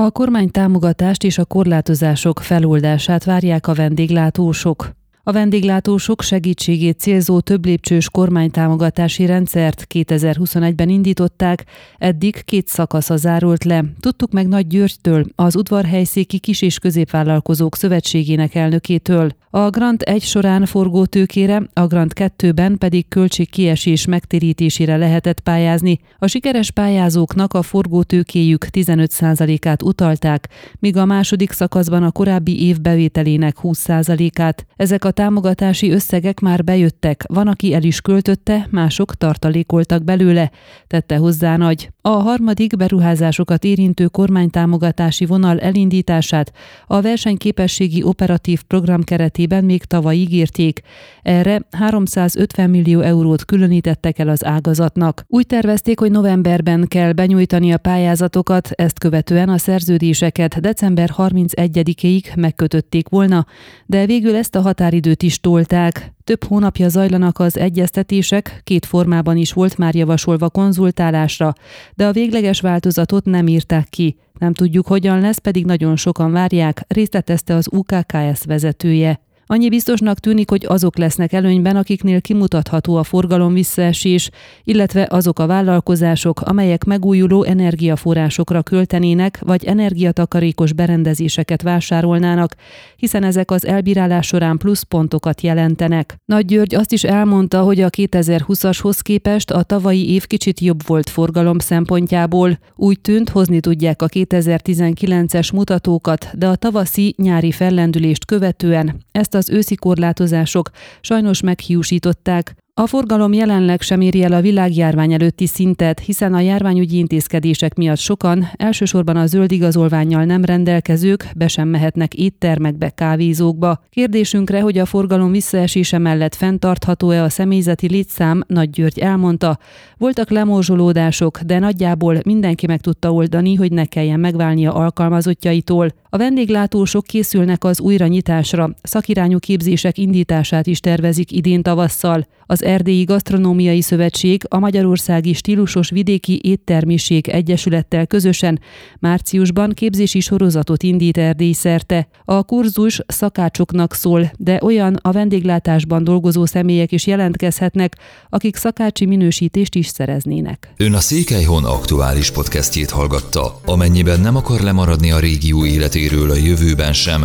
A kormány támogatást és a korlátozások feloldását várják a vendéglátósok. A vendéglátósok segítségét célzó több lépcsős kormánytámogatási rendszert 2021-ben indították, eddig két szakasza zárult le. Tudtuk meg Nagy Györgytől, az udvarhelyszéki kis- és középvállalkozók szövetségének elnökétől. A Grant 1 során forgótőkére, a Grant 2-ben pedig költségkiesés megtérítésére lehetett pályázni. A sikeres pályázóknak a forgótőkéjük 15%-át utalták, míg a második szakaszban a korábbi év bevételének 20%-át. Ezek a támogatási összegek már bejöttek, van, aki el is költötte, mások tartalékoltak belőle, tette hozzá nagy. A harmadik beruházásokat érintő kormánytámogatási vonal elindítását a versenyképességi operatív program keretében még tavaly ígérték. Erre 350 millió eurót különítettek el az ágazatnak. Úgy tervezték, hogy novemberben kell benyújtani a pályázatokat, ezt követően a szerződéseket december 31-ig megkötötték volna, de végül ezt a határidőt határidőt is tolták. Több hónapja zajlanak az egyeztetések, két formában is volt már javasolva konzultálásra, de a végleges változatot nem írták ki. Nem tudjuk, hogyan lesz, pedig nagyon sokan várják, részletezte az UKKS vezetője. Annyi biztosnak tűnik, hogy azok lesznek előnyben, akiknél kimutatható a forgalom visszaesés, illetve azok a vállalkozások, amelyek megújuló energiaforrásokra költenének, vagy energiatakarékos berendezéseket vásárolnának, hiszen ezek az elbírálás során pluszpontokat jelentenek. Nagy György azt is elmondta, hogy a 2020-ashoz képest a tavalyi év kicsit jobb volt forgalom szempontjából. Úgy tűnt, hozni tudják a 2019-es mutatókat, de a tavaszi nyári fellendülést követően ezt az őszi korlátozások sajnos meghiúsították, a forgalom jelenleg sem éri el a világjárvány előtti szintet, hiszen a járványügyi intézkedések miatt sokan, elsősorban a zöld igazolványjal nem rendelkezők, be sem mehetnek éttermekbe, kávézókba. Kérdésünkre, hogy a forgalom visszaesése mellett fenntartható-e a személyzeti létszám, Nagy György elmondta, voltak lemorzsolódások, de nagyjából mindenki meg tudta oldani, hogy ne kelljen megválnia alkalmazottjaitól. A vendéglátósok készülnek az újranyitásra, szakirányú képzések indítását is tervezik idén tavasszal. Az Erdélyi Gasztronómiai Szövetség a Magyarországi Stílusos Vidéki Éttermiség Egyesülettel közösen márciusban képzési sorozatot indít Erdély szerte. A kurzus szakácsoknak szól, de olyan a vendéglátásban dolgozó személyek is jelentkezhetnek, akik szakácsi minősítést is szereznének. Ön a Székelyhon aktuális podcastjét hallgatta. Amennyiben nem akar lemaradni a régió életéről a jövőben sem,